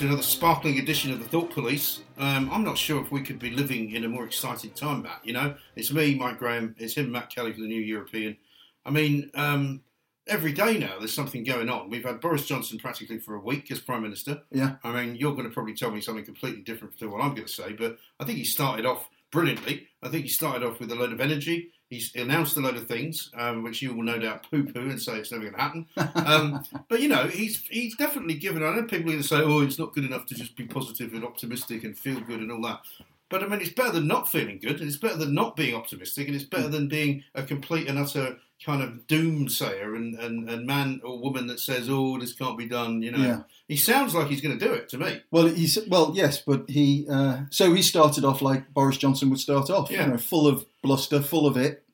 To another sparkling edition of the Thought Police. Um, I'm not sure if we could be living in a more exciting time, Matt. You know, it's me, Mike Graham. It's him, Matt Kelly, for the New European. I mean, um, every day now there's something going on. We've had Boris Johnson practically for a week as Prime Minister. Yeah. I mean, you're going to probably tell me something completely different to what I'm going to say, but I think he started off brilliantly. I think he started off with a load of energy. He's announced a load of things, um, which you will no doubt poo-poo and say it's never going to happen. Um, but you know, he's he's definitely given. I know people to say, "Oh, it's not good enough to just be positive and optimistic and feel good and all that." But I mean, it's better than not feeling good, and it's better than not being optimistic, and it's better than being a complete and utter kind of doomsayer and, and, and man or woman that says, "Oh, this can't be done." You know, Yeah. he sounds like he's going to do it to me. Well, he's well, yes, but he uh, so he started off like Boris Johnson would start off, Yeah. you know, full of bluster, full of it,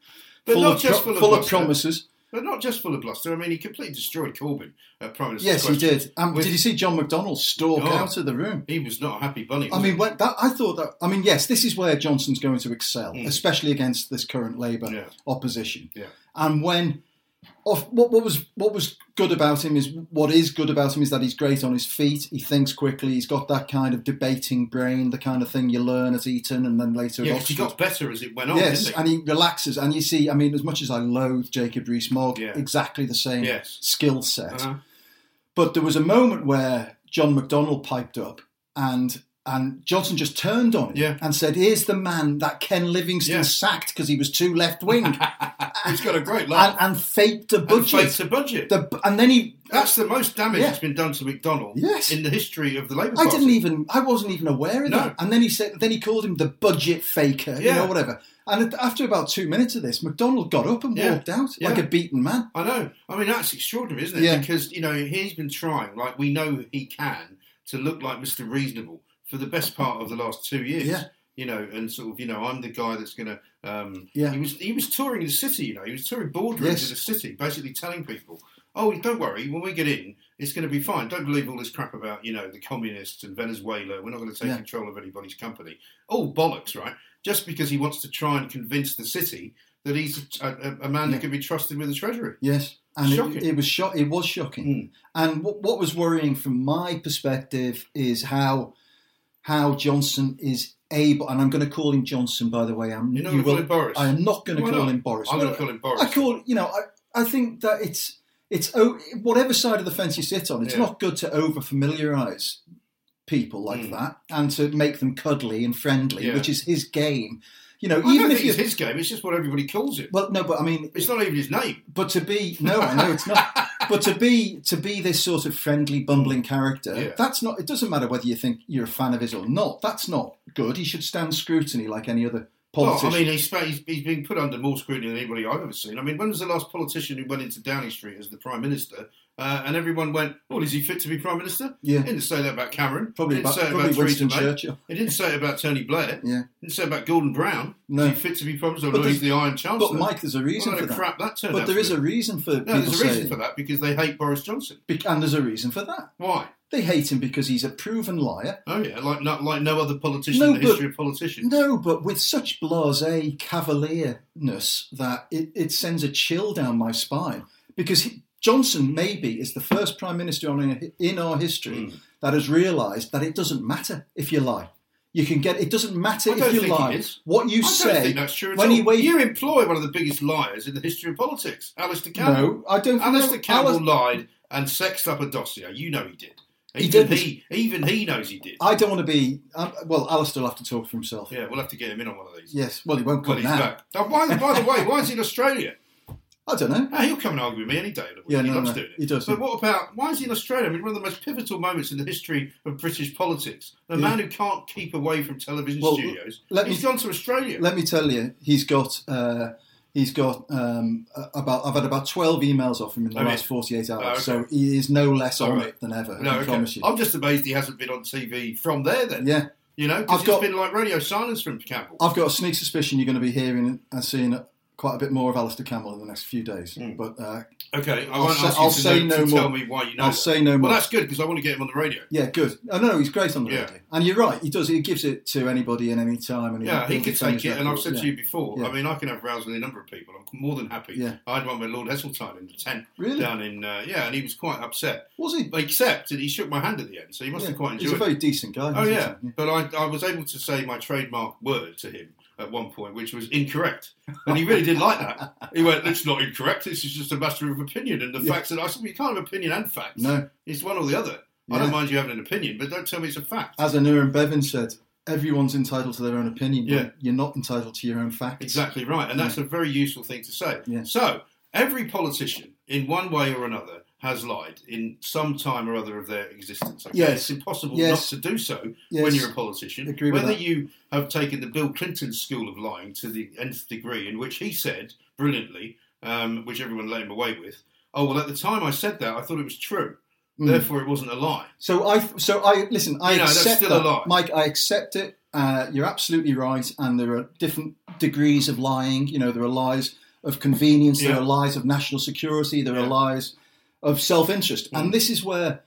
But full not of just pro- full of bluster. promises. But not just full of bluster. I mean, he completely destroyed Corbyn at Prime Minister's Yes, he did. Um, With- did you see John McDonnell stalk Oh. out of the room? He was not a happy bunny. I was mean, he? that, I thought that. I mean, yes, this is where Johnson's going to excel, Mm. especially against this current Labour Yeah. opposition. Yeah. And when, off, what, what was what was good about him is what is good about him is that he's great on his feet. He thinks quickly. He's got that kind of debating brain, the kind of thing you learn at Eton and then later yeah, he got better as it went on. Yes, he? and he relaxes, and you see. I mean, as much as I loathe Jacob Rees-Mogg, Yeah. exactly the same Yes. skill set. Uh-huh. But there was a moment where John McDonnell piped up, and and Johnson just turned on him Yeah. and said, "Here's the man that Ken Livingstone Yeah. sacked because he was too left wing, He's got a great laugh. and faked a And budget." fakes a budget. The- and then he. That's the most damage Yeah. that's been done to McDonnell Yes. in the history of the Labour Party. I didn't even. I wasn't even aware of No. that. And then he said. Then he called him the budget faker. You Yeah. know, whatever. And after about two minutes of this, McDonnell got up and Yeah. walked out Yeah. like a beaten man. I know. I mean, that's extraordinary, isn't it? Yeah. Because, you know, he's been trying, like we know he can, to look like Mr. Reasonable for the best part of the last two years. Yeah. You know, and sort of, you know, I'm the guy that's going to. Um, Yeah. He was he was touring the city. You know, he was touring boardrooms Yes. in the city, basically telling people, "Oh, don't worry, when we get in, it's going to be fine. Don't believe all this crap about you know the communists and Venezuela. We're not going to take Yeah. control of anybody's company. All bollocks, right? Just because he wants to try and convince the city that he's a, a, a man Yeah. that can be trusted with the treasury. Yes, and it, it was sho- It was shocking. Mm. And what, what was worrying from my perspective is how how Johnson is able. And I'm going to call him Johnson, by the way. I'm, You're not you going to call will- him Boris. I am not going to Why call not? him Boris. I'm going to call him Boris. I call you know. I, I think that it's it's oh, whatever side of the fence you sit on. It's Yeah. not good to over familiarise people like Mm. that and to make them cuddly and friendly, Yeah. which is his game. You know, I even if it's his game. It's just what everybody calls it. well, no, but I mean, It's not even his name. but to be no, I know it's not. but to be to be this sort of friendly, bumbling character, Yeah. that's not. It doesn't matter whether you think you're a fan of his or not. That's not good. He should stand scrutiny like any other Well, politician. I mean, he's, he's, he's been put under more scrutiny than anybody I've ever seen. I mean, when was the last politician who went into Downing Street as the Prime Minister uh, and everyone went, well, is he fit to be Prime Minister? yeah, He didn't say that about Cameron. probably about, probably about Winston May. Churchill. He didn't say it about Tony Blair. Yeah, He didn't say it about Gordon Brown. No. Is he fit to be Prime Minister? But no, he's the Iron Chancellor. but Mike, there's a reason for that. crap that turned But there is be. a reason for No, there's a reason saying, for that because they hate Boris Johnson. Bec- and there's a reason for that. Why? They hate him because he's a proven liar. Oh yeah, like not like no other politician No, in the but- history of politicians. No, but with such blasé cavalierness that it, it sends a chill down my spine. Because he, Johnson, maybe, is the first prime minister on, in our history Mm. that has realised that it doesn't matter if you lie. You can get it doesn't matter if you lie. What you I say think that's true at when he wait- You employ one of the biggest liars in the history of politics, Alistair Campbell. No, I don't. Alistair Campbell lied and sexed up a dossier. You know he did. He Even did. he, even he knows he did. I don't want to be. Um, well, Alistair will have to talk for himself. Yeah, we'll have to get him in on one of these. Yes. Well, he won't When come he's now. back. Now, why, by the way, why is he in Australia? I don't know. Ah, he'll come and argue with me any day. of the week. Yeah, he no, loves no, doing it. he does. But what about why is he in Australia? I mean, one of the most pivotal moments in the history of British politics. The Yeah. man who can't keep away from television Well, studios. let He's me- gone to Australia. Let me tell you, he's got. Uh, He's got um, about. I've had about twelve emails off him in the Oh, yeah. last forty-eight hours, Oh, okay. so he is no less All on right. it than ever. no, I okay. promise you. I'm just amazed he hasn't been on TV from there. Then Yeah, you know, I've got- been like radio silence from Campbell. I've got a sneak suspicion you're going to be hearing and seeing quite a bit more of Alistair Campbell in the next few days. Mm. But uh, Okay, I I'll won't say- ask you I'll to, say know, no to tell more. me why you know. I'll that. say no more. Well, that's good because I want to get him on the radio. yeah, good. I know he's great on the Yeah. radio, and you're right. He does. He gives it to anybody in any time. And Yeah, he he'll could take his it, and I've said Yeah. to you before. Yeah. I mean, I can have rows with a number of people. I'm more than happy. Yeah. I had one with Lord Heseltine in the tent Really? down in uh, yeah, and he was quite upset. Was he? Except that he shook my hand at the end, so he must Yeah. have quite enjoyed. He's enjoyed a very decent guy. Oh yeah, but I, I was able to say my trademark word to him at one point, which was incorrect, and he really didn't like that. He went, "It's not incorrect. This is just a matter of opinion." And the Yeah. facts that I said, "You can't have opinion and facts. No, It's one or the other. I don't mind you having an opinion, but don't tell me it's a fact." as Aneurin Bevan said, everyone's entitled to their own opinion. Yeah. but you're not entitled to your own facts. Exactly right, and that's a very useful thing to say. Yeah. So every politician, in one way or another, has lied in some time or other of their existence. Okay? Yes. It's impossible Yes. not to do so Yes. when you're a politician. Agree Whether you have taken the Bill Clinton school of lying to the nth degree, in which he said brilliantly, um, which everyone let him away with, "Oh well, at the time I said that, I thought it was true, Mm. therefore it wasn't a lie." So I, so I listen. I You know, that's accept still a that, lie. Mike. I accept it. Uh, you're absolutely right, and there are different degrees of lying. You know, there are lies of convenience, there are lies of national security, there Yeah. are lies of self-interest, Mm. and this is where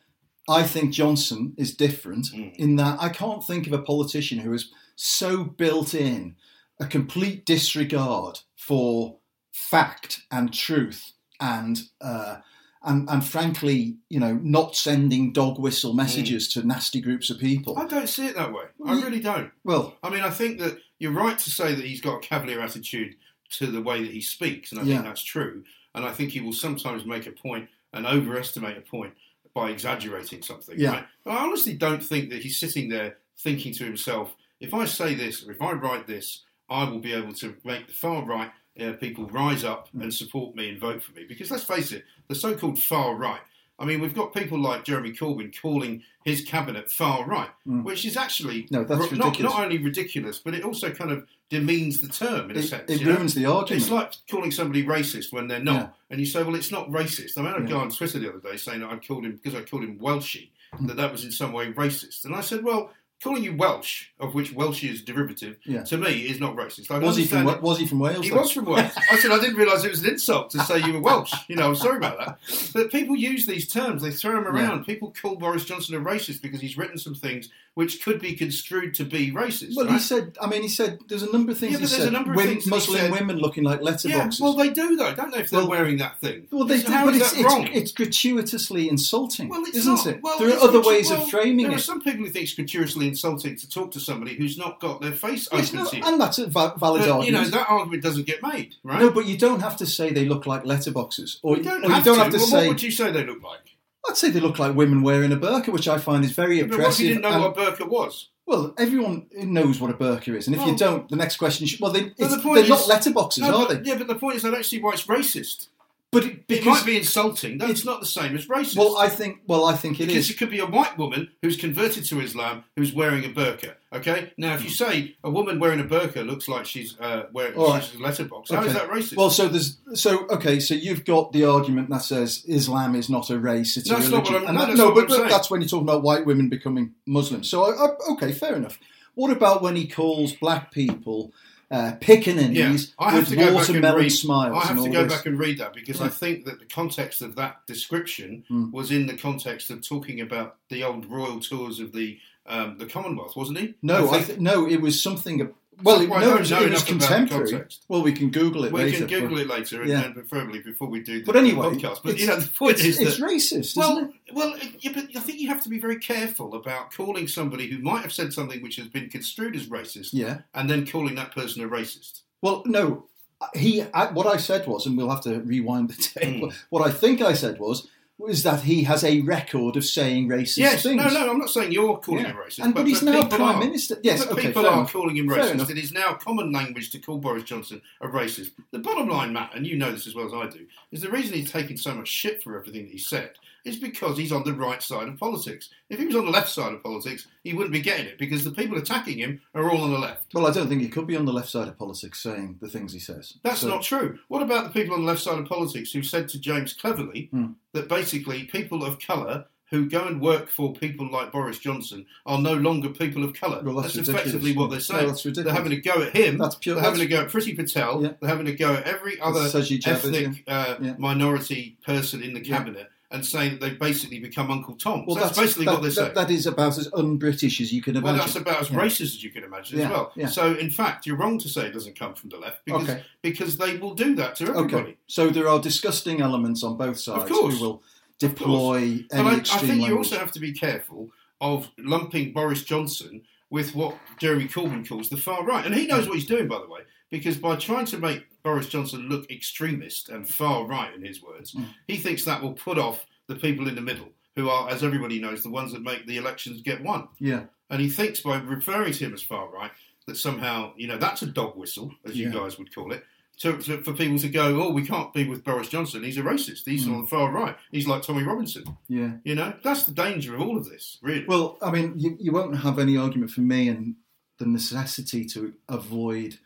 I think Johnson is different Mm. in that I can't think of a politician who has so built in a complete disregard for fact and truth and. Uh, and, and frankly, you know, not sending dog whistle messages to nasty groups of people. I don't see it that way. I really don't. Well, I mean, I think that you're right to say that he's got a cavalier attitude to the way that he speaks, and I Yeah. think that's true. And I think he will sometimes make a point and overestimate a point by exaggerating something. Yeah. Right? But I honestly don't think that he's sitting there thinking to himself, if I say this or if I write this, I will be able to make the far right uh, people rise up Mm. and support me and vote for me. Because let's face it, the so called far right. I mean, we've got people like Jeremy Corbyn calling his cabinet far right, Mm. which is actually No, that's ru- not, not only ridiculous, but it also kind of demeans the term in a it, sense. it you know? ruins the argument. It's like calling somebody racist when they're not, Yeah. and you say, "Well, it's not racist." I mean, I had a guy on Twitter the other day saying that I called him because I called him Welshie, Hmm. that that was in some way racist, and I said, "Well, calling you Welsh, of which Welshie is derivative, Yeah. to me is not racist." I was he from it- Was he from Wales? he then? was from Wales. I said I didn't realise it was an insult to say you were Welsh. You know, I'm sorry about that. But people use these terms; they throw them around. People call Boris Johnson a racist because he's written some things which could be construed to be racist. Well, right? he said. I mean, he said there's a number of things Yeah, but there's said. a number of Wom- things Muslim said- women looking like letterboxes. yeah, well, they do though, I don't know If they're Well- wearing that thing. Well, they So do, but it's, it's, wrong? it's gratuitously insulting, Well, it's isn't not. it? Well, there are other ways well, of framing There are it. some people who think it's gratuitously insulting to talk to somebody who's not got their face Yes, open no, you. and that's a va- valid But, you argument. know, that argument doesn't get made, right? No, but you don't have to say they look like letterboxes, or you don't, or have, you don't to. have to Well, say. What would you say they look like? I'd say they look like women wearing a burqa, which I find is very impressive. But what if you didn't know and- what a burqa was? Well, everyone knows what a burqa is, and if you don't, the next question is, well, they, it's, the they're is- not letterboxes, No, are but, they? Yeah, but the point is, I don't see why it's racist. But it, It might be insulting. That's not the same as racist. well, I think, well, I think it because is. it could be a white woman who's converted to Islam who's wearing a burqa. Okay, now if you say a woman wearing a burqa looks like she's uh, wearing right. she's a letterbox, how is Okay. that racist? Well, so there's, so okay, so you've got the argument that says Islam is not a race; it's That's a not religion. what I'm- And no, that- no, but, but that's when you're talking about white women becoming Muslims. So, I, I, okay, fair enough. What about when he calls black people uh, pickaninnies yeah, with to go and watermelon read. smiles? I have and to go this? back and read that because I think that the context of that description Hmm. was in the context of talking about the old royal tours of the um, the Commonwealth, wasn't he? No, I think- th- no, it was something. Well, Well, no, it it was enough about the contemporary. Well, we can Google it later. we later. can Google but, it later, and, Yeah. and preferably before we do the but anyway, podcast. But you know, the point it's, is it's that racist, Well, well, yeah, but I think you have to be very careful about calling somebody who might have said something which has been construed as racist, Yeah. and then calling that person a racist. Well, no, he. I, what I said was, and we'll have to rewind the tape. Mm. What I think I said was, was that he has a record of saying racist yes, things. no, no, I'm not saying you're calling Yeah. him racist, And, but, but he's now prime are. minister. Yes, but okay, people are enough. calling him racist. It is now common language to call Boris Johnson a racist. The bottom line, Matt, and you know this as well as I do, is the reason he's taking so much shit for everything that he said is because he's on the right side of politics. If he was on the left side of politics, he wouldn't be getting it because the people attacking him are all on the left. Well, I don't think he could be on the left side of politics saying the things he says. That's So- not true. What about the people on the left side of politics who said to James Cleverly Hmm. that basically people of colour who go and work for people like Boris Johnson are no longer people of colour. Well, that's ridiculous. effectively what they're No, saying. that's ridiculous. they're having a go at him. That's pure. they're having a that's- go at Priti Patel. Yeah. They're having a go at every other Sajid Javid, ethnic uh, Yeah. minority person in the Yeah. cabinet and saying that they've basically become Uncle Tom. Well, So that's, basically that, what they're saying. that, that is about as un-British as you can well, imagine. that's about as Yeah. racist as you can imagine Yeah, as well. yeah. So, in fact, you're wrong to say it doesn't come from the left because okay. because they will do that to everybody. Okay. So there are disgusting elements on both sides Of course. who will deploy any But I, I think you also have to be careful of lumping Boris Johnson with what Jeremy Corbyn calls the far right. And he knows what he's doing, by the way, because by trying to make Boris Johnson look extremist and far right, in his words, Mm. he thinks that will put off the people in the middle, who are, as everybody knows, the ones that make the elections get won. yeah. And he thinks by referring to him as far right that somehow, you know, that's a dog whistle, as you guys would call it. To, to, for people to go, oh, we can't be with Boris Johnson. He's a racist. He's Mm. on the far right. He's like Tommy Robinson. Yeah. You know, that's the danger of all of this, really. Well, I mean, you, you won't have any argument from me and the necessity to avoid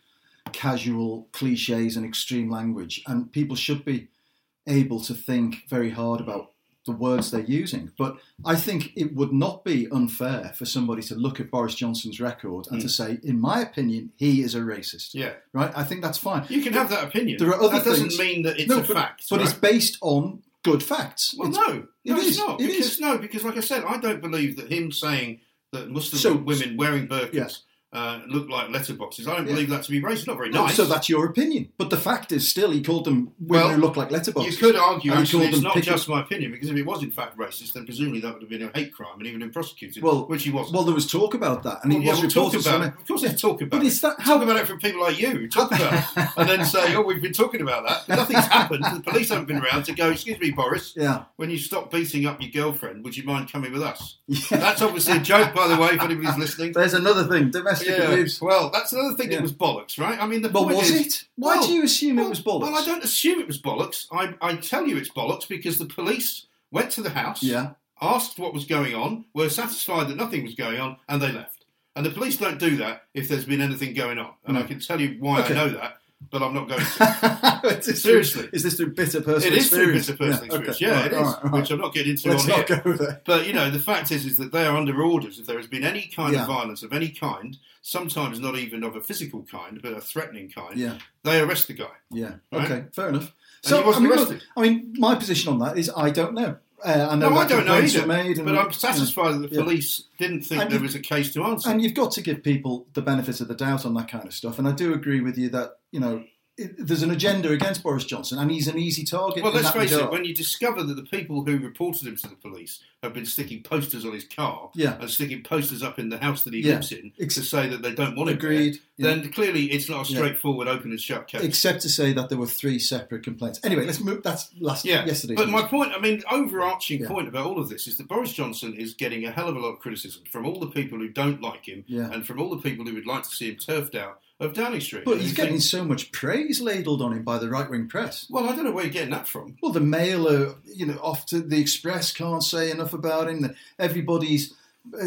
casual cliches and extreme language. And people should be able to think very hard about the words they're using. But I think it would not be unfair for somebody to look at Boris Johnson's record and to hmm. say, in my opinion, he is a racist. yeah, Right? I think that's fine. you can have that opinion. There are other that doesn't mean that it's No, a but, fact. but right? it's based on good facts. well, It's- no, no, it it's is, not. it because is. no, because like I said, I don't believe that him saying that Muslim So- women wearing burqas. Uh, look like letterboxes. I don't Yeah. believe that to be racist. Not very No, nice. So that's your opinion. But the fact is, still, he called them women Well, who look like letterboxes. You could argue, actually, it's not picket- just my opinion, because if it was in fact racist, then presumably that would have been a hate crime and even been prosecuted, Well, which he wasn't. Well, there was talk about that, and Well, he yeah, was we'll talk about it. Of course, they talk about But it. is that Talk how? about it from people like you talk about it and then say, "Oh, we've been talking about that." Nothing's happened. The police haven't been around to go. Excuse me, Boris. yeah, When you stop beating up your girlfriend, would you mind coming with us? yeah. That's obviously a joke, by the way, if anybody's listening. There's another thing: domestic Yeah. Well, that's another thing Yeah. that was bollocks, right? I mean, the point was is, it? Why well, do you assume well, it was bollocks? Well, I don't assume it was bollocks. I, I tell you it's bollocks because the police went to the house, Yeah, asked what was going on, were satisfied that nothing was going on, and they left. And the police don't do that if there's been anything going on. And I Mm. can tell you why Okay. I know that, but I'm not going to. Is this Seriously. through, is this through bitter personal it is through experience? bitter personal experience. okay. Yeah, All it is, right, right, right. which I'm not getting into Let's on not here. go there. But you know, the fact is, is that they are under orders. If there has been any kind Yeah. of violence of any kind, sometimes not even of a physical kind, but a threatening kind, Yeah, they arrest the guy. yeah. Right? Okay, fair enough. And he I mean, look. I mean, my position on that is I don't know. Uh, I know No, I don't know either. made, and, But I'm satisfied that the Yeah. police didn't think And there you- was a case to answer. And you've got to give people the benefit of the doubt on that kind of stuff. And I do agree with you that you know there's an agenda against Boris Johnson, and he's an easy target. well, let's face it, when you discover that the people who reported him to the police have been sticking posters on his car yeah, and sticking posters up in the house that he Yeah. lives in Ex- to say that they don't want him there, agreed. yeah. then clearly it's not a straightforward open and shut case. Except to say that there were three separate complaints. Anyway, let's move. That's last Yeah, yesterday's. But my point, I mean, overarching point about all of this is that Boris Johnson is getting a hell of a lot of criticism from all the people who don't like him and from all the people who would like to see him turfed out of Downing Street. but he's you getting so much praise ladled on him by the right wing press. well, I don't know where you're getting that from. Well, the Mail are, you know, off to the Express can't say enough about him. Everybody's,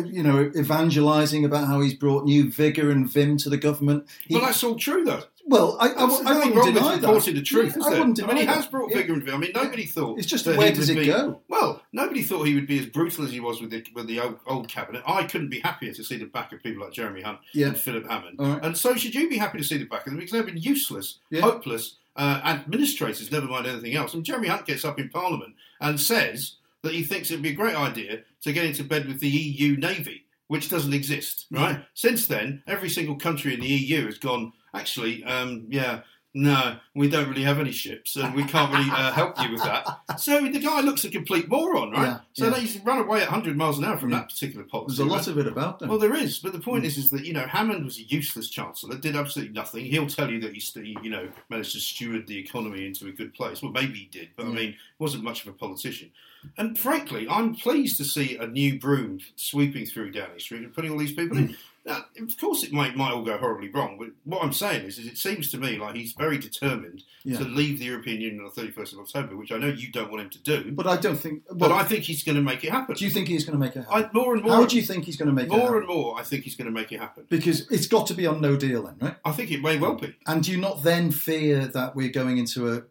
you know, evangelising about how he's brought new vigour and vim to the government. He- Well, that's all true, though. well, I, I, I nothing wouldn't deny that. the truth, Yeah, I wouldn't I mean, he deny has that. brought Yeah. vigour and vim. I mean, nobody thought. It's just that where he does would it be- go? Well, nobody thought he would be as brutal as he was with the, with the old, old cabinet. I couldn't be happier to see the back of people like Jeremy Hunt Yeah. and Philip Hammond. Right. And so should you be happy to see the back of them because they've been useless, Yeah. hopeless uh, administrators, never mind anything else. And Jeremy Hunt gets up in Parliament and says that he thinks it would be a great idea to get into bed with the EU Navy, which doesn't exist, right? Since then, every single country in the EU has gone, actually, um, yeah, no, we don't really have any ships and we can't really uh, help you with that. So the guy looks a complete moron, right? Yeah, so yeah. he's run away at 100 miles an hour from Yeah. that particular policy. There's a right? lot of it about them. Well, there is, but the point is, is that you know Hammond was a useless chancellor, did absolutely nothing. He'll tell you that he, you know, managed to steward the economy into a good place. Well, maybe he did, but I mean, he wasn't much of a politician. And frankly, I'm pleased to see a new broom sweeping through Downing Street and putting all these people in. Hmm. Now, of course, it might might all go horribly wrong, but what I'm saying is, is it seems to me like he's very determined Yeah. to leave the European Union on the 31st of October, which I know you don't want him to do, but, but I don't think. Well, I think he's going to make it happen. do you think he's going to make it happen? I, more and more, How do you think he's going to make it more and more, I think he's going to make it happen. Because it's got to be on no deal then, right? I think it may well be. And do you not then fear that we're going into a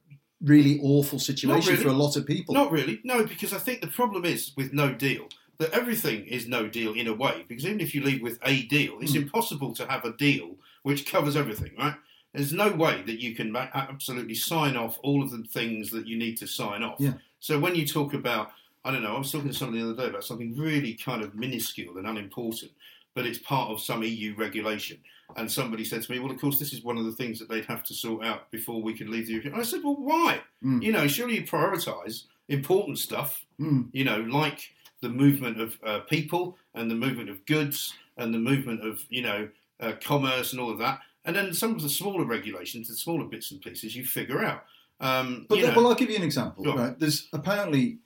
really awful situation really. for a lot of people. Not really. No, because I think the problem is with no deal that everything is no deal in a way. Because even if you leave with a deal, it's Mm. impossible to have a deal which covers everything, right? There's no way that you can absolutely sign off all of the things that you need to sign off. Yeah. So when you talk about, I don't know, I was talking to somebody the other day about something really kind of minuscule and unimportant, but it's part of some EU regulation. And somebody said to me, well, of course, this is one of the things that they'd have to sort out before we could leave the European. I said, well, why? Mm. You know, surely you prioritise important stuff Mm. you know, like the movement of uh, people and the movement of goods and the movement of, you know, uh, commerce and all of that. And then some of the smaller regulations, the smaller bits and pieces, you figure out. Um, But well, I'll give you an example. Right? There's apparently,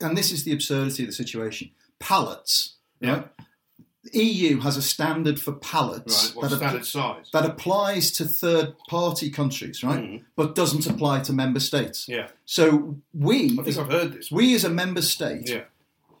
and this is the absurdity of the situation. Pallets. Yeah. Right? The EU has a standard for pallets right, that, standard that applies to third-party countries, right? Mhm. But doesn't apply to member states. Yeah, So we, I think I've heard this. we as a member state, Yeah,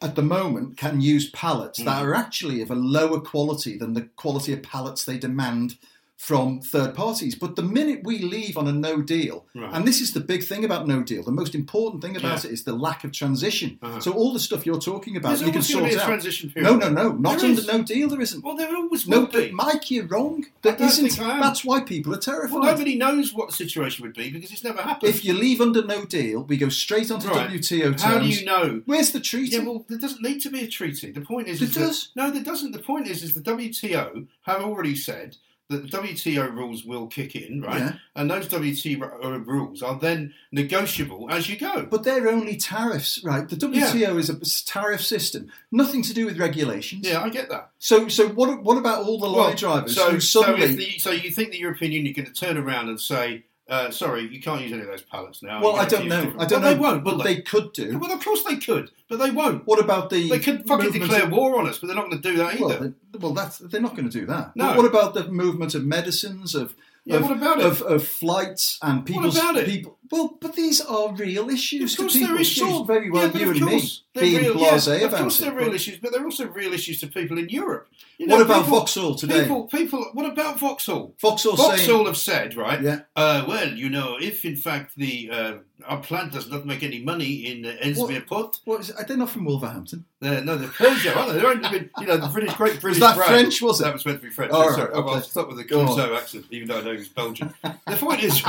at the moment, can use pallets Mm. that are actually of a lower quality than the quality of pallets they demand from third parties. But the minute we leave on a no deal, right. and this is the big thing about no deal. The most important thing about Yeah. it is the lack of transition. Uh-huh. So all the stuff you're talking about, There's you can sort to be a out. transition period. No, no, no, not There under is. no deal. There isn't. Well, there always No, be. Mike, you're wrong. There isn't. think I am. That's why people are terrified. Well, nobody knows what the situation would be because it's never happened. if you leave under no deal, we go straight onto Right. WTO terms. How do you know? Where's the treaty? Yeah, well, there doesn't need to be a treaty. The point is, There is that- does. no, there doesn't. The point is, is the WTO have already said the WTO rules will kick in, right? Yeah. And those WTO rules are then negotiable as you go. But they're only tariffs, right? The WTO is a tariff system, nothing to do with regulations. yeah, I get that. So, so what? What about all the lorry Well, drivers So, who so, suddenly? if the, so you think the European Union can turn around and say, uh, "Sorry, you can't use any of those pallets now." well, I don't know. different-" I don't well, know. They won't, will but they? they could do. Well, of course they could, but they won't. What about the? They could fucking declare of- war on us, but they're not going to do that either. Well, they- well, that's they're not going to do that. No. But what about the movement of medicines of yeah, of, what about it? of, of flights and people's about it? people? Well, but these are real issues Of to course are issues. very well Yeah, you and me they're being real, blasé yeah, Of course, it. they're real issues, but they're also real issues to people in Europe. You what about people, Vauxhall today? People, people. What about Vauxhall? Vauxhall saying, Vauxhall have said, right? Yeah. Uh, well, you know, if in fact the uh, our plant does not make any money in uh, Ellesmere Port, what is it? They're not from Wolverhampton. uh, no, they're Peugeot, aren't they? They're only been, you know, the British, great British that brand. French, was it? That was meant to be French. All Sorry, right, I'll- I'll stop with the on. Accent, even though I know he's Belgian. the point is,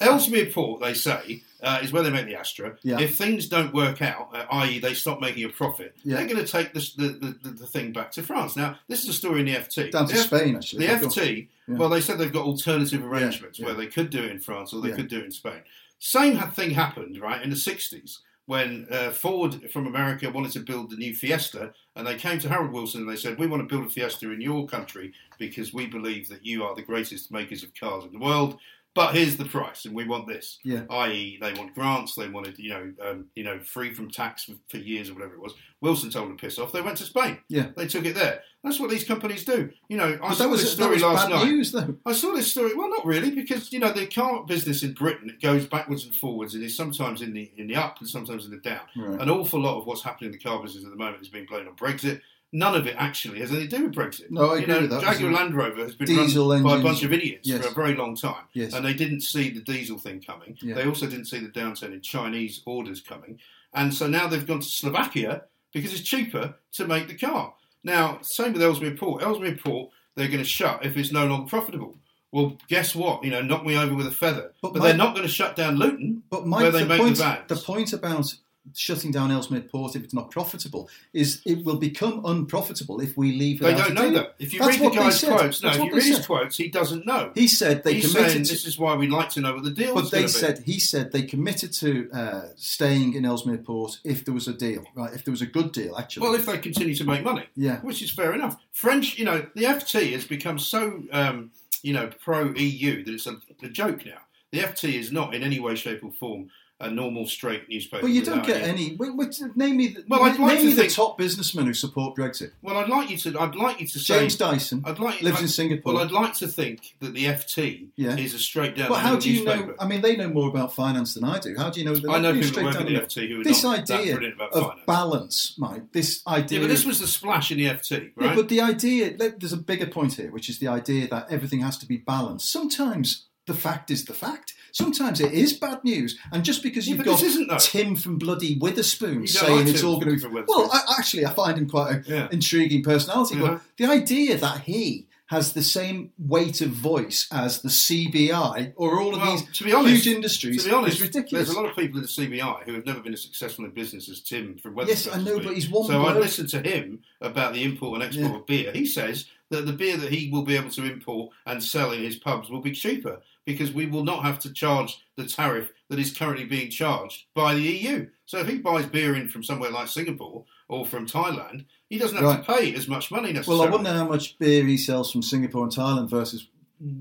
Ellesmere Port, they say, uh, is where they make the Astra. Yeah. If things don't work out, uh, i.e., they stop making a profit, Yeah. they're going to take this, the, the, the, the thing back to France. Now, this is a story in the FT. Down to F- Spain, actually. the But go on. FT, Yeah. well, they said they've got alternative arrangements where they could do it in France or they could do it in Spain. Same thing happened, right, in the 60s when uh, Ford from America wanted to build the new Fiesta and they came to Harold Wilson and they said, We want to build a Fiesta in your country because we believe that you are the greatest makers of cars in the world. But here's the price, and we want this. Yeah. I.e., they want grants. They wanted, you know, um, you know, free from tax for, for years or whatever it was. Wilson told them to piss off. They went to Spain. Yeah. they took it there. That's what these companies do. You know, I But saw that was, this story last bad night. news, though. I saw this story. Well, not really, because you know the car business in Britain it goes backwards and forwards, and is sometimes in the in the up and sometimes in the down. Right. An awful lot of what's happening in the car business at the moment is being blamed on Brexit. None of it actually has anything to do with Brexit. No, I you agree know, with that. Jaguar Land Rover has been diesel run by a bunch of idiots Yes. for a very long time, Yes. and they didn't see the diesel thing coming. Yeah. They also didn't see the downturn in Chinese orders coming, and so now they've gone to Slovakia because it's cheaper to make the car. Now, same with Ellesmere Port. Ellesmere Port, they're going to shut if it's no longer profitable. Well, guess what? You know, knock me over with a feather. But But, my- they're not going to shut down Luton. But Mike, where they the, make the point, vans. the point about shutting down Ellesmere Port if it's not profitable is it will become unprofitable if we leave. They don't know that. If you That's read the guy's quotes, no, if you read his quotes, he doesn't know. He said they He's committed saying to. this is why we'd like to know what the deal But they be. said he said they committed to uh, staying in Ellesmere Port if there was a deal, right? If there was a good deal, actually. Well, if they continue to make money, yeah, which is fair enough. French, you know, the FT has become so, um, you know, pro EU that it's a, a joke now. The FT is not in any way, shape, or form a normal straight newspaper. but you don't get any- any. wait, wait, name me, the, Well, I'd like name me the top businessmen who support Brexit. Well, I'd like you to. I'd like you to say. James Dyson I'd like lives I'd- in Singapore. Well, I'd like to think that the FT Yeah. is a straight down. But how do you newspaper. know? I mean, they know more about finance than I do. How do you know? That I know people straight work at the? FT who are This not that idea brilliant about of finance. balance, Mike. This idea. Yeah, but this was the splash in the FT, Yeah, but the idea, there's a bigger point here, which is the idea that everything has to be balanced. Sometimes the fact is the fact. Sometimes it is bad news, and just because you've but got this isn't, though. Tim from bloody Wetherspoon saying like it's all going to be well, I, actually, I find him quite an Yeah. intriguing personality. Uh-huh. But the idea that he has the same weight of voice as the CBI or all of Well, these to be honest, huge industries To be honest, is ridiculous. there's a lot of people in the CBI who have never been as successful in business as Tim from. Yes, I know, but he's one So I listened to him about the import and export Yeah. of beer. He says that the beer that he will be able to import and sell in his pubs will be cheaper because we will not have to charge the tariff that is currently being charged by the EU. So if he buys beer in from somewhere like Singapore or from Thailand, he doesn't have to pay as much money necessarily. Well, I wonder how much beer he sells from Singapore and Thailand versus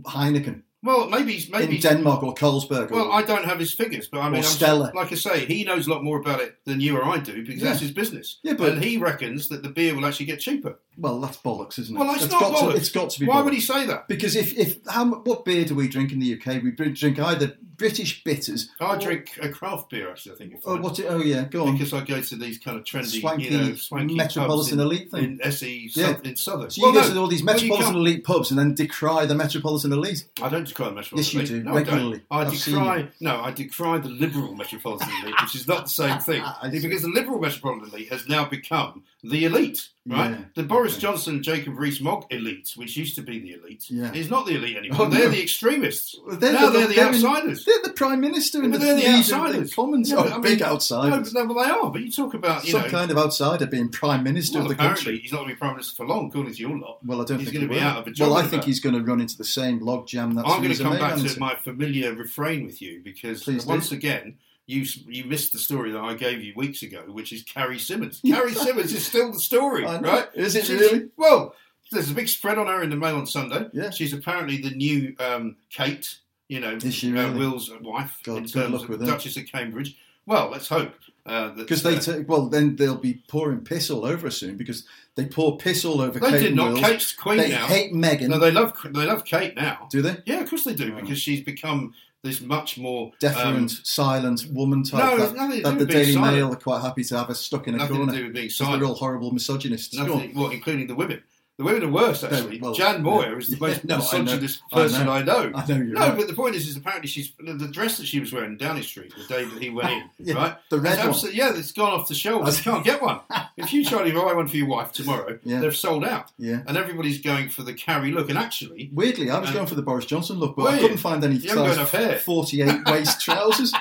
Heineken Well, maybe maybe in Denmark or Carlsberg. Well, I don't have his figures, but I mean, Stella. like I say, he knows a lot more about it than you or I do because Yeah. that's his business. Yeah, but- and he reckons that the beer will actually get cheaper. well, that's bollocks, isn't it? Well, it's It's not got bollocks. To, it's got to be. Why bollocks. would he say that? Because if, if how what beer do we drink in the UK? We drink either British bitters. I or- drink a craft beer actually. I think. Oh, what's it? Oh, yeah. Go on. because I go to these kind of trendy, Swanky, you know, swanky metropolitan in, elite thing. in SE Yeah. In Southern. So you Well, go no, to all these metropolitan elite pubs and then decry the metropolitan elite. I don't metropolitan Yes, you do, No, I don't. regularly. I I've decry. No, I decry the liberal metropolitan elite, which is not the same thing. Because the liberal metropolitan elite has now become the elite, right? Yeah. The Boris Okay. Johnson, Jacob Rees-Mogg elite, which used to be the elite, Yeah. is not the elite anymore. Oh, they're no. the extremists. Well, they're now the- they're the they're in- outsiders. They're the prime minister and but they're the outsiders. the Commons. Yeah, oh, but I mean- big No, outsiders. but, no, well, they are. But you talk about, you Some know, kind of outsider being prime minister well, of the apparently country. he's not going to be prime minister for long, according to your lot. Well, I don't he's think he's gonna be out of a job Well, I think that. he's going to run into the same logjam that I'm going to come back to my familiar refrain with you because once again. You, you missed the story that I gave you weeks ago, which is Carrie Symonds. Carrie Symonds is still the story, right? Is it She's- really? Well, there's a big spread on her in the Mail on Sunday. Yeah. She's apparently the new um, Kate, you know, Is she uh. Will's wife God, in terms of with the her. Duchess of Cambridge. Well, let's hope uh, Because they uh, take well, then they'll be pouring piss all over us soon because they pour piss all over. they Kate did not. Wills. Kate's queen They now. hate Meghan. No, they love they love Kate now. do they? Yeah, of course they do Oh. because she's become this much more Deferent, um, silent woman type. no, that, nothing that the Daily silent. Mail are quite happy to have us stuck in a nothing corner. to do with being 'Cause they're all horrible misogynists. Nothing, well, including the women. The women are worse, actually. well, Jan Moir yeah. is the most No, I know. misogynist I know. person I know. I know you're No, right. but the point is, is apparently she's the dress that she was wearing in Downing Street the day that he went oh, in, Yeah, right? the red one. Yeah, it's gone off the shelves. You can't get one. If you try to buy one for your wife tomorrow, Yeah. they've sold out, Yeah. and everybody's going for the Carrie look. And actually, Weirdly, I was going for the Boris Johnson look, but I couldn't find any You haven't got size enough hair. 48 waist trousers.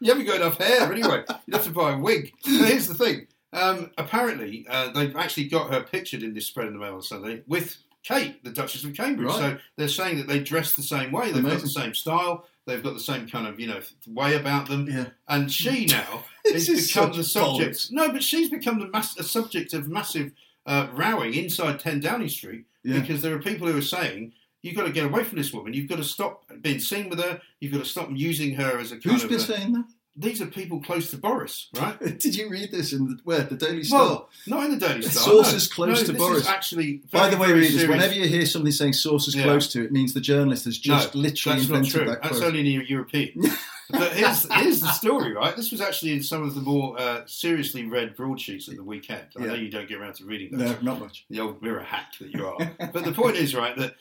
you haven't got enough hair anyway. You'd have to buy a wig. So here's the thing. Um, apparently, uh, they've actually got her pictured in this spread in the Mail on Sunday with Kate, the Duchess of Cambridge. Right. So they're saying that they dress the same way. They've got the same style. They've got the same kind of you know way about them. Yeah. And she now This has is become the subject. No, but she's become the mass, a subject of massive uh, rowing inside 10 Downing Street Yeah. because there are people who are saying. You've got to get away from this woman. You've got to stop being seen with her. You've got to stop using her as a Who's been a- saying that? These are people close to Boris, right? Did you read this in the, where the Daily Star? Well, not in the Daily Star. Sources no. close No, to Boris. Is actually, By the way, readers, serious. whenever you hear somebody saying sources Yeah. close to, it means the journalist has just no, literally that's not invented true. that That's only in the European. but here's, here's the story, right? This was actually in some of the more uh, seriously read broadsheets at the weekend. I Yeah. know you don't get around to reading those. No, not much. The old mirror hack that you are. but the point is, right, that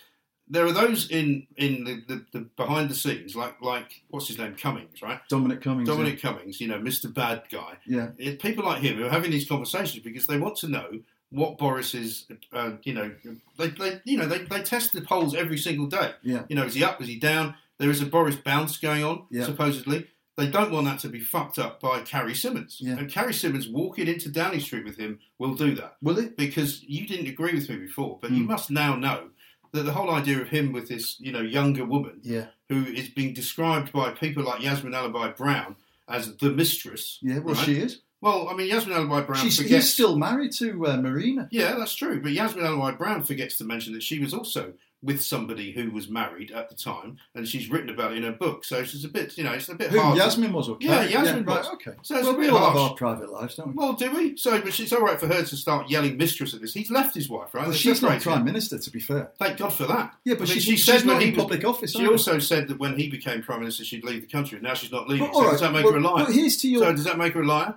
there are those in in the, the, the behind the scenes, like like what's his name, Cummings, right? Dominic Cummings. yeah. Dominic Cummings, you know, Mr. Bad Guy. Yeah. It, people like him who are having these conversations because they want to know what Boris is, uh, you know, they, they you know they, they test the polls every single day. Yeah. You know, is he up? Is he down? There is a Boris bounce going on, Yeah. supposedly. They don't want that to be fucked up by Carrie Symonds. Yeah. And Carrie Symonds walking into Downing Street with him will do that Will it? because you didn't agree with me before, but you Mm. must now know that the whole idea of him with this, you know, younger woman Yeah. who is being described by people like Yasmin Alibhai Brown as the mistress. Yeah. Well, right? she is. Well, I mean, Yasmin Alibhai Brown She's, forgets. he's still married to uh, Marina. Yeah, that's true. But Yasmin Alibhai Brown forgets to mention that she was also with somebody who was married at the time, and she's written about it in her book. So she's a bit, you know, it's a bit Who? hard. Yasmin was okay. Yeah, Yasmin right, was. okay. So it's well, a we bit all have harsh. our private lives, don't we? Well, do we? So, but it's all right for her to start yelling mistress at this. He's left his wife, right? Well, They're she's not prime minister, to be fair. Thank God for that. Yeah, but I mean, she's, she she's said when not in was- public office. She either. also said that when he became prime minister, she'd leave the country. And now she's not leaving. But, so all does that make well, her a liar? well, here's to your. So does that make her a liar?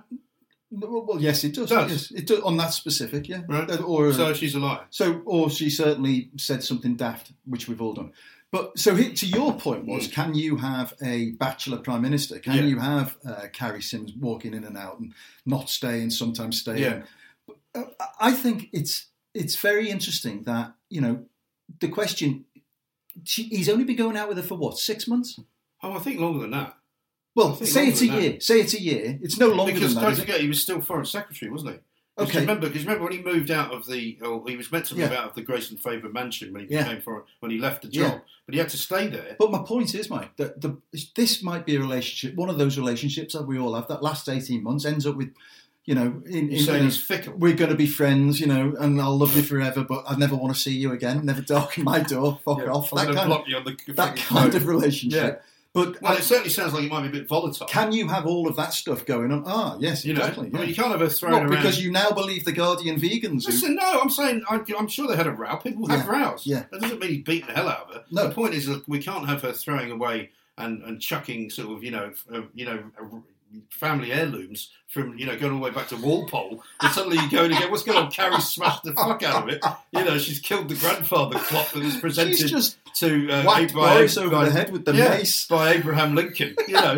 Well, yes, it does. Does. Yes, it does on that specific, yeah. Right. Uh, Or So she's a liar. So, or she certainly said something daft, which we've all done. But so to your point was, can you have a bachelor prime minister? Can Yeah. you have uh, Carrie Sims walking in and out and not staying, sometimes staying? Yeah. Uh, I think it's it's very interesting that you know the question. She, he's only been going out with her for what six months? Oh, I think longer than that. Well, say it's a that. year. Say it's a year. It's no longer because than that. don't forget, he was still foreign secretary, wasn't he? Okay. Remember, because remember when he moved out of the, or he was meant to move Yeah. out of the Grace and Favour mansion when he Yeah. became foreign, when he left the Yeah. job, but he had to stay there. But my point is, Mike, that the, this might be a relationship, one of those relationships that we all have. That last eighteen months ends up with, you know, in, in, saying in- he's fickle. we're going to be friends, you know, and I'll love you forever, but I never want to see you again. Never darken my door. Fuck Yeah, off. That kind, of, you on the that kind of relationship. But Well, uh, it certainly sounds like it might be a bit volatile. can you have all of that stuff going on? Ah, yes, you know, exactly. I mean, you can't have her thrown What, around. because you now believe the Guardian vegans? who- no, I'm saying I'm, I'm sure they had a row. People have Yeah, rows. yeah. That doesn't mean he's beating the hell out of her. No. The point is that we can't have her throwing away and, and chucking sort of you know uh, you know family heirlooms from you know going all the way back to Walpole. And suddenly you go and go, what's going on? Carrie smashed the fuck out of it. You know, she's killed the grandfather clock that was presented She's just to uh, whacked by, Boris over by- the head with the yeah, mace. by Abraham Lincoln. You know,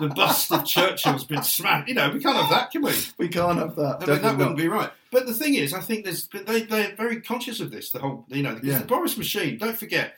the bust of Churchill's been smashed. You know, we can't have that, can we? We can't have that. I mean, that wouldn't be right. But the thing is, I think there's they they're very conscious of this. The whole you know Yeah. the Boris machine. Don't forget,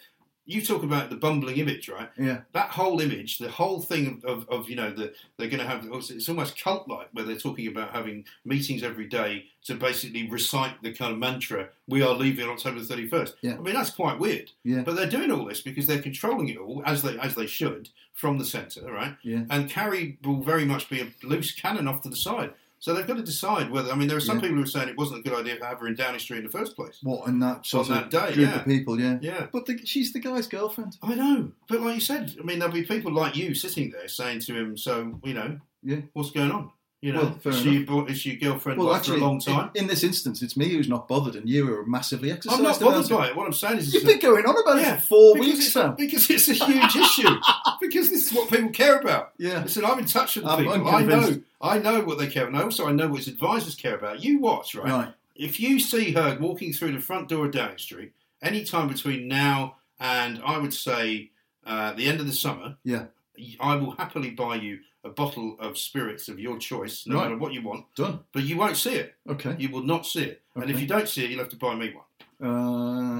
you talk about the bumbling image, right? Yeah, That whole image, the whole thing of, of, of you know the they're going to have it's almost cult like where they're talking about having meetings every day to basically recite the kind of mantra "We are leaving on October thirty first. Yeah. I mean that's quite weird. Yeah. But they're doing all this because they're controlling it all as they as they should from the centre, right? yeah. and Carrie will very much be a loose cannon off to the side. So they've got to decide whether. I mean, there are some Yeah. people who are saying it wasn't a good idea to have her in Downing Street in the first place. What in that sort On of that day, group yeah. of people? Yeah, Yeah, but the, she's the guy's girlfriend. I know, but like you said, I mean, there'll be people like you sitting there saying to him, "So, you know, Yeah. what's going on? You know, Well, she, bo- is your girlfriend Well, actually, for a long time?" In, in this instance, it's me who's not bothered, and you are massively exercised. I'm not bothered by it. What I'm saying is, You've been going on about Yeah, it for four weeks now. because it's a huge issue. Because this is what people care about. Yeah, Listen, I'm in touch with the I'm people. I know. I know what they care about. And also, I know what his advisors care about. You watch, right? right. if you see her walking through the front door of Downing Street any time between now and I would say uh, the end of the summer, Yeah. I will happily buy you a bottle of spirits of your choice, no Right. matter what you want. Done. But you won't see it. Okay. You will not see it. And if you don't see it, you'll have to buy me one.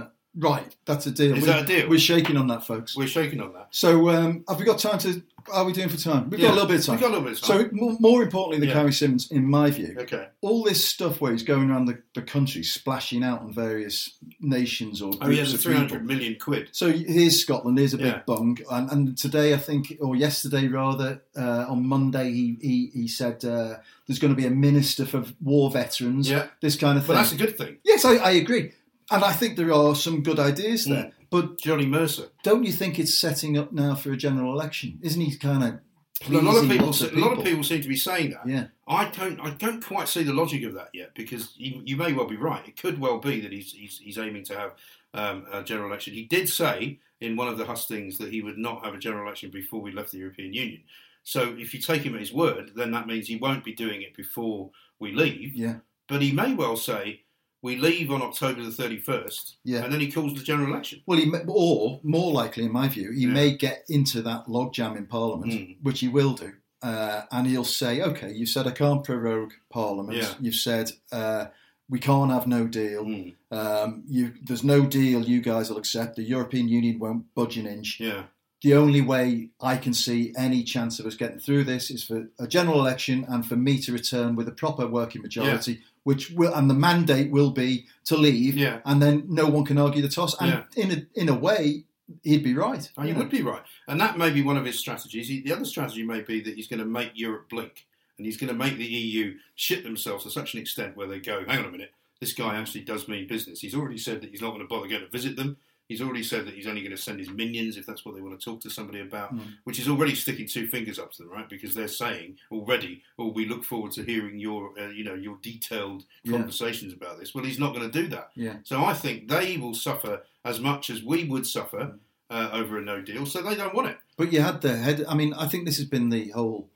Uh, right. That's a deal. Is We- that a deal? We're shaking on that, folks. We're shaking on that. So, um, have we got time to? Are we doing for time? We've got a little bit of time. We've got a little bit of time. So, more, more importantly than Yeah. Carrie Symonds, in my view, okay. all this stuff where he's going around the, the country splashing out on various nations or groups Oh, yeah, the of 300 people. million quid. So here's Scotland. Here's a big bung, and, and today I think, or yesterday rather, uh, on Monday he he, he said uh, there's going to be a minister for war veterans. Yeah. This kind of thing. But that's a good thing. yes, I, I agree, and I think there are some good ideas there. Mm. But Johnny Mercer. don't you think it's setting up now for a general election? Isn't he kind of? a lot of people, of a lot of people seem to be saying that. Yeah, I don't, I don't quite see the logic of that yet because you, you may well be right. It could well be that he's he's, he's aiming to have um, a general election. He did say in one of the hustings that he would not have a general election before we left the European Union. So if you take him at his word, then that means he won't be doing it before we leave. yeah, But he may well say we leave on October the thirty first, Yeah. and then he calls the general election. Well, he may, or more likely, in my view, he Yeah. may get into that logjam in Parliament, Mm. which he will do, uh, and he'll say, "Okay, you said I can't prorogue Parliament. Yeah. You've said uh, we can't have no deal. Mm. Um, you, there's no deal you guys will accept. The European Union won't budge an inch. Yeah, The only way I can see any chance of us getting through this is for a general election and for me to return with a proper working majority." Which will, and the mandate will be to leave, yeah. and then no one can argue the toss. And Yeah. in a, in a way, he'd be right. Oh, you would be right. And that may be one of his strategies. He, the other strategy may be that he's going to make Europe blink and he's going to make the EU shit themselves to such an extent where they go, hang on a minute, this guy actually does mean business. He's already said that he's not going to bother going to visit them. He's already said that he's only going to send his minions if that's what they want to talk to somebody about, Mm. which is already sticking two fingers up to them, right? Because they're saying already, "Oh, we look forward to hearing your, uh, you know, your detailed Yeah. conversations about this." Well, he's not going to do that. Yeah. So I think they will suffer as much as we would suffer uh, over a no deal. So they don't want it. But you had the head. I mean, I think this has been the whole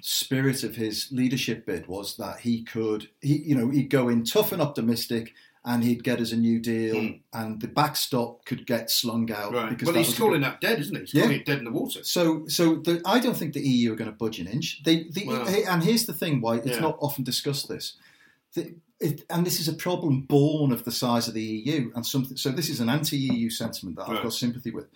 spirit of his leadership bid was that he could, he you know, he'd go in tough and optimistic, and he'd get us a new deal, Hmm. and the backstop could get slung out. Right. Because Well, he's calling that dead, isn't he? He's Yeah. calling it dead in the water. So, so the, I don't think the EU are going to budge an inch. They, the, Well- and here's the thing: why it's Yeah. not often discussed. This, the, it, and this is a problem born of the size of the EU, and something. So, this is an anti-EU sentiment that I've Right. got sympathy with,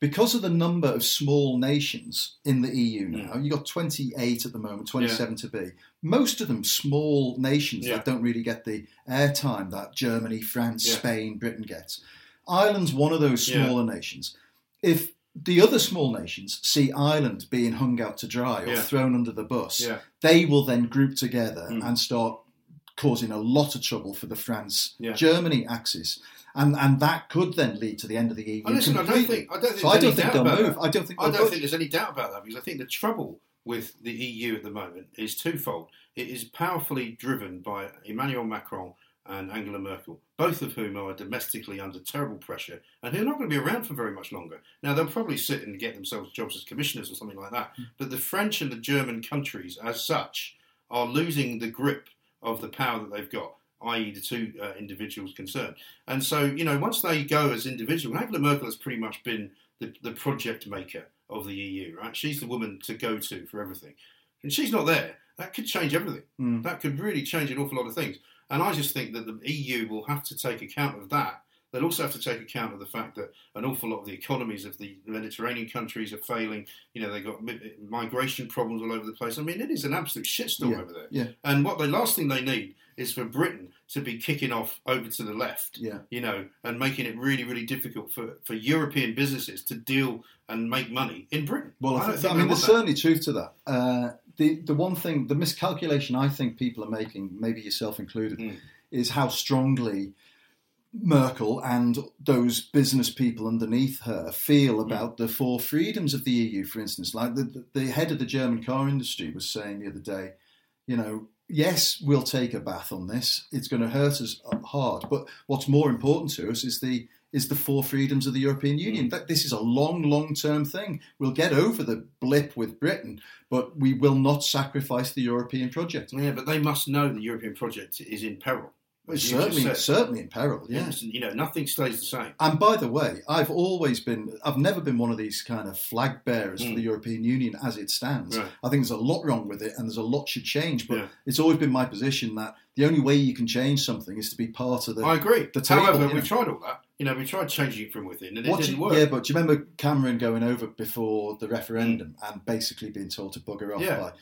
because of the number of small nations in the EU now. you've got 28 at the moment, 27 to be. Most of them small nations Yeah. that don't really get the airtime that Germany, France, Yeah. Spain, Britain gets. Ireland's one of those Yeah. smaller nations. If the other small nations see Ireland being hung out to dry or Yeah. thrown under the bus, Yeah. they will then group together Mm. and start causing a lot of trouble for the France. Germany axis. And and that could then lead to the end of the EU. And oh, listen, I don't completely. think I don't think so I don't think they'll move. that. I don't think I don't think there's any doubt about that because I think the trouble with the EU at the moment is twofold. It is powerfully driven by Emmanuel Macron and Angela Merkel, both of whom are domestically under terrible pressure and who are not going to be around for very much longer. Now, they'll probably sit and get themselves jobs as commissioners or something like that, hmm. but the French and the German countries, as such, are losing the grip of the power that they've got. i.e., the two uh, individuals concerned, and so you know once they go as individuals, Angela Merkel has pretty much been the, the project maker of the EU, right? She's the woman to go to for everything. And she's not there. That could change everything. Mm. That could really change an awful lot of things. And I just think that the EU will have to take account of that. They'll also have to take account of the fact that an awful lot of the economies of the Mediterranean countries are failing. You know, they've got migration problems all over the place. I mean, it is an absolute shitstorm Yeah, over there. yeah. And what the last thing they need is for Britain to be kicking off over to the left Yeah. you know, and making it really, really difficult for, for European businesses to deal and make money in Britain. Well, I, think, think I mean, there's that. certainly truth to that. Uh, the the one thing, the miscalculation I think people are making, maybe yourself included, Mm. is how strongly Merkel and those business people underneath her feel about the four freedoms of the EU. For instance, like the, the the head of the German car industry was saying the other day, you know. Yes, we'll take a bath on this. It's going to hurt us hard, but what's more important to us is the is the four freedoms of the European mm. Union. That this is a long, long term thing. We'll get over the blip with Britain, but we will not sacrifice the European project. Yeah, but they must know the European project is in peril. It's as you just certainly, certainly in peril. Yeah. Yes, You know, nothing stays the same. And by the way, I've always been, I've never been one of these kind of flag bearers for Mm. the European Union as it stands. Right. I think there's a lot wrong with it and there's a lot should change. But Yeah. it's always been my position that the only way you can change something is to be part of the. I agree. the table, However, we've tried all that. You know, we tried changing it from within, and it didn't work. Yeah, but do you remember Cameron going over before the referendum and basically being told to bugger off Mm. Yeah. by?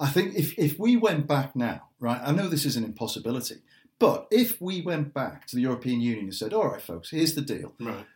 I think if, if we went back now, right, I know this is an impossibility, but if we went back to the European Union and said, all right, folks, here's the deal. Right.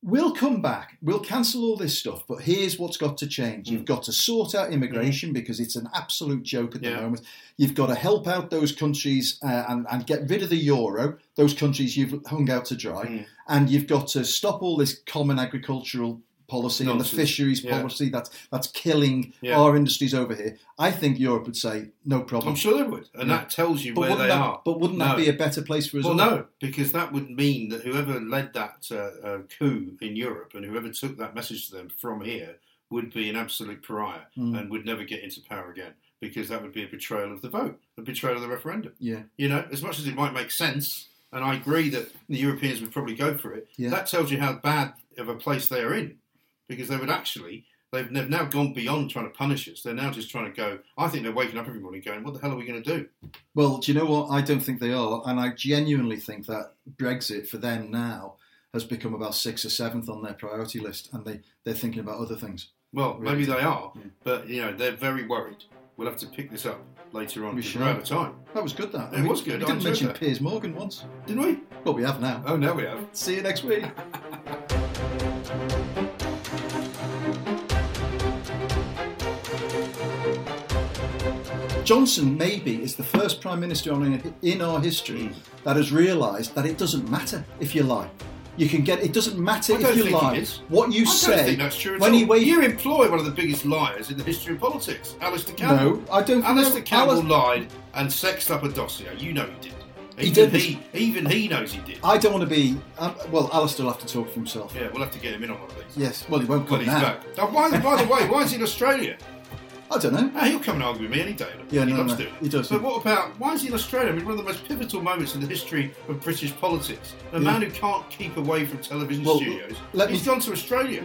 We'll come back. We'll cancel all this stuff, but here's what's got to change. You've Mm. got to sort out immigration because it's an absolute joke at the moment. You've got to help out those countries uh, and, and get rid of the euro, those countries you've hung out to dry. Mm. And you've got to stop all this common agricultural policy and the Nonsense. fisheries Yeah. policy that's that's killing Yeah. our industries over here. I think Europe would say no problem. I'm sure they would, and Yeah. that tells you but where they that, are. But wouldn't that be a better place for us? Well, all? no, because that would mean that whoever led that uh, uh, coup in Europe and whoever took that message to them from here would be an absolute pariah Mm. and would never get into power again because that would be a betrayal of the vote, a betrayal of the referendum. Yeah. You know, as much as it might make sense, and I agree that the Europeans would probably go for it, Yeah. that tells you how bad of a place they are in because they would actually. They've, they've now gone beyond trying to punish us. They're now just trying to go. I think they're waking up every morning going, "What the hell are we going to do?" Well, do you know what? I don't think they are, and I genuinely think that Brexit for them now has become about sixth or seventh on their priority list, and they they're thinking about other things. Well, Really? maybe they are, Yeah. but you know they're very worried. We'll have to pick this up later on. We should. we're out of time, That was good. That It was good. We didn't mention that. Piers Morgan once. didn't we? Well, we have now. Oh, now we have. See you next week. Johnson maybe is the first prime minister in our history that has realised that it doesn't matter if you lie. You can get. It doesn't matter if you lie. What you I don't say think that's true at when he waved. You employ one of the biggest liars in the history of politics, Alastair Campbell. no, I don't. Alastair Campbell lied and sexed up a dossier. You know he did. He Even did. He, even he knows he did. I don't want to be. Um, well, Alastair will have to talk for himself. Yeah, we'll have to get him in on one of these. Yes. Well, he won't When come he's now. back. Now, why, by the way, why is he in Australia? I don't know. Ah, he'll come and argue with me any day. Yeah, he no, loves no, doing it. he does. But what about why is he in Australia? I mean, one of the most pivotal moments in the history of British politics. A man who can't keep away from television Well, studios. let He's me- gone to Australia.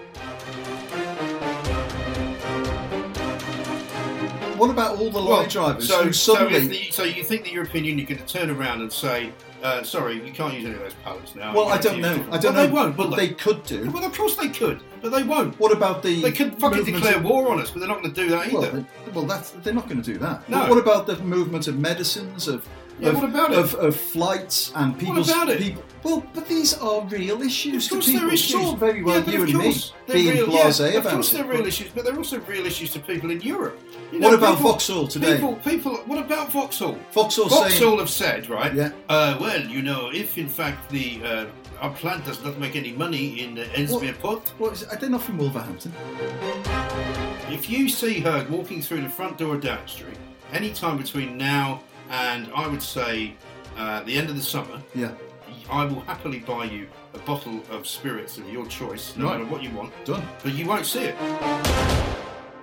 What about all the lorry drivers so, so, the, so you think the European Union could turn around and say, uh, "Sorry, you can't use any of those pallets now." well, I don't know. different-" I don't know. They won't, but they? they could do. Well, of course they could, but they won't. What about the? They could fucking movement declare of- war on us, but they're not going to do that either. Well, they, well, that's they're not going to do that. No. But what about the movement of medicines of Yeah, of, what about it? of, of flights and people's about it? people? Well, but these are real issues to people. It's all very well Yeah, you of and me course they're being real, blasé yeah, about Of course they're real issues, but they're also real issues to people in Europe. You know, What about people- Vauxhall today? People, people. What about Vauxhall? Vauxhall saying, have said, right? Yeah. Uh, well, you know, if in fact the uh, our plant does not make any money in uh, Ellesmere Port, what is it? Are they not from Wolverhampton? if you see her walking through the front door of Downing Street any time between now and I would say uh, the end of the summer, Yeah, I will happily buy you a bottle of spirits of your choice, no Right. matter what you want. done. But you won't see it.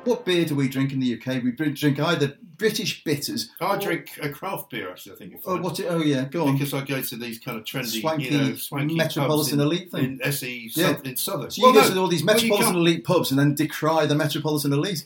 What beer do we drink in the UK? We drink either British bitters. I or- drink a craft beer, actually. I think. you'll Oh, what's it? Oh, yeah. Go on. because I go to these kind of trendy, Swanky you know, swanky metropolitan in, elite thing. in SE Yeah. South- in Southern. So you Well, go no, to all these metropolitan elite pubs and then decry the metropolitan elite.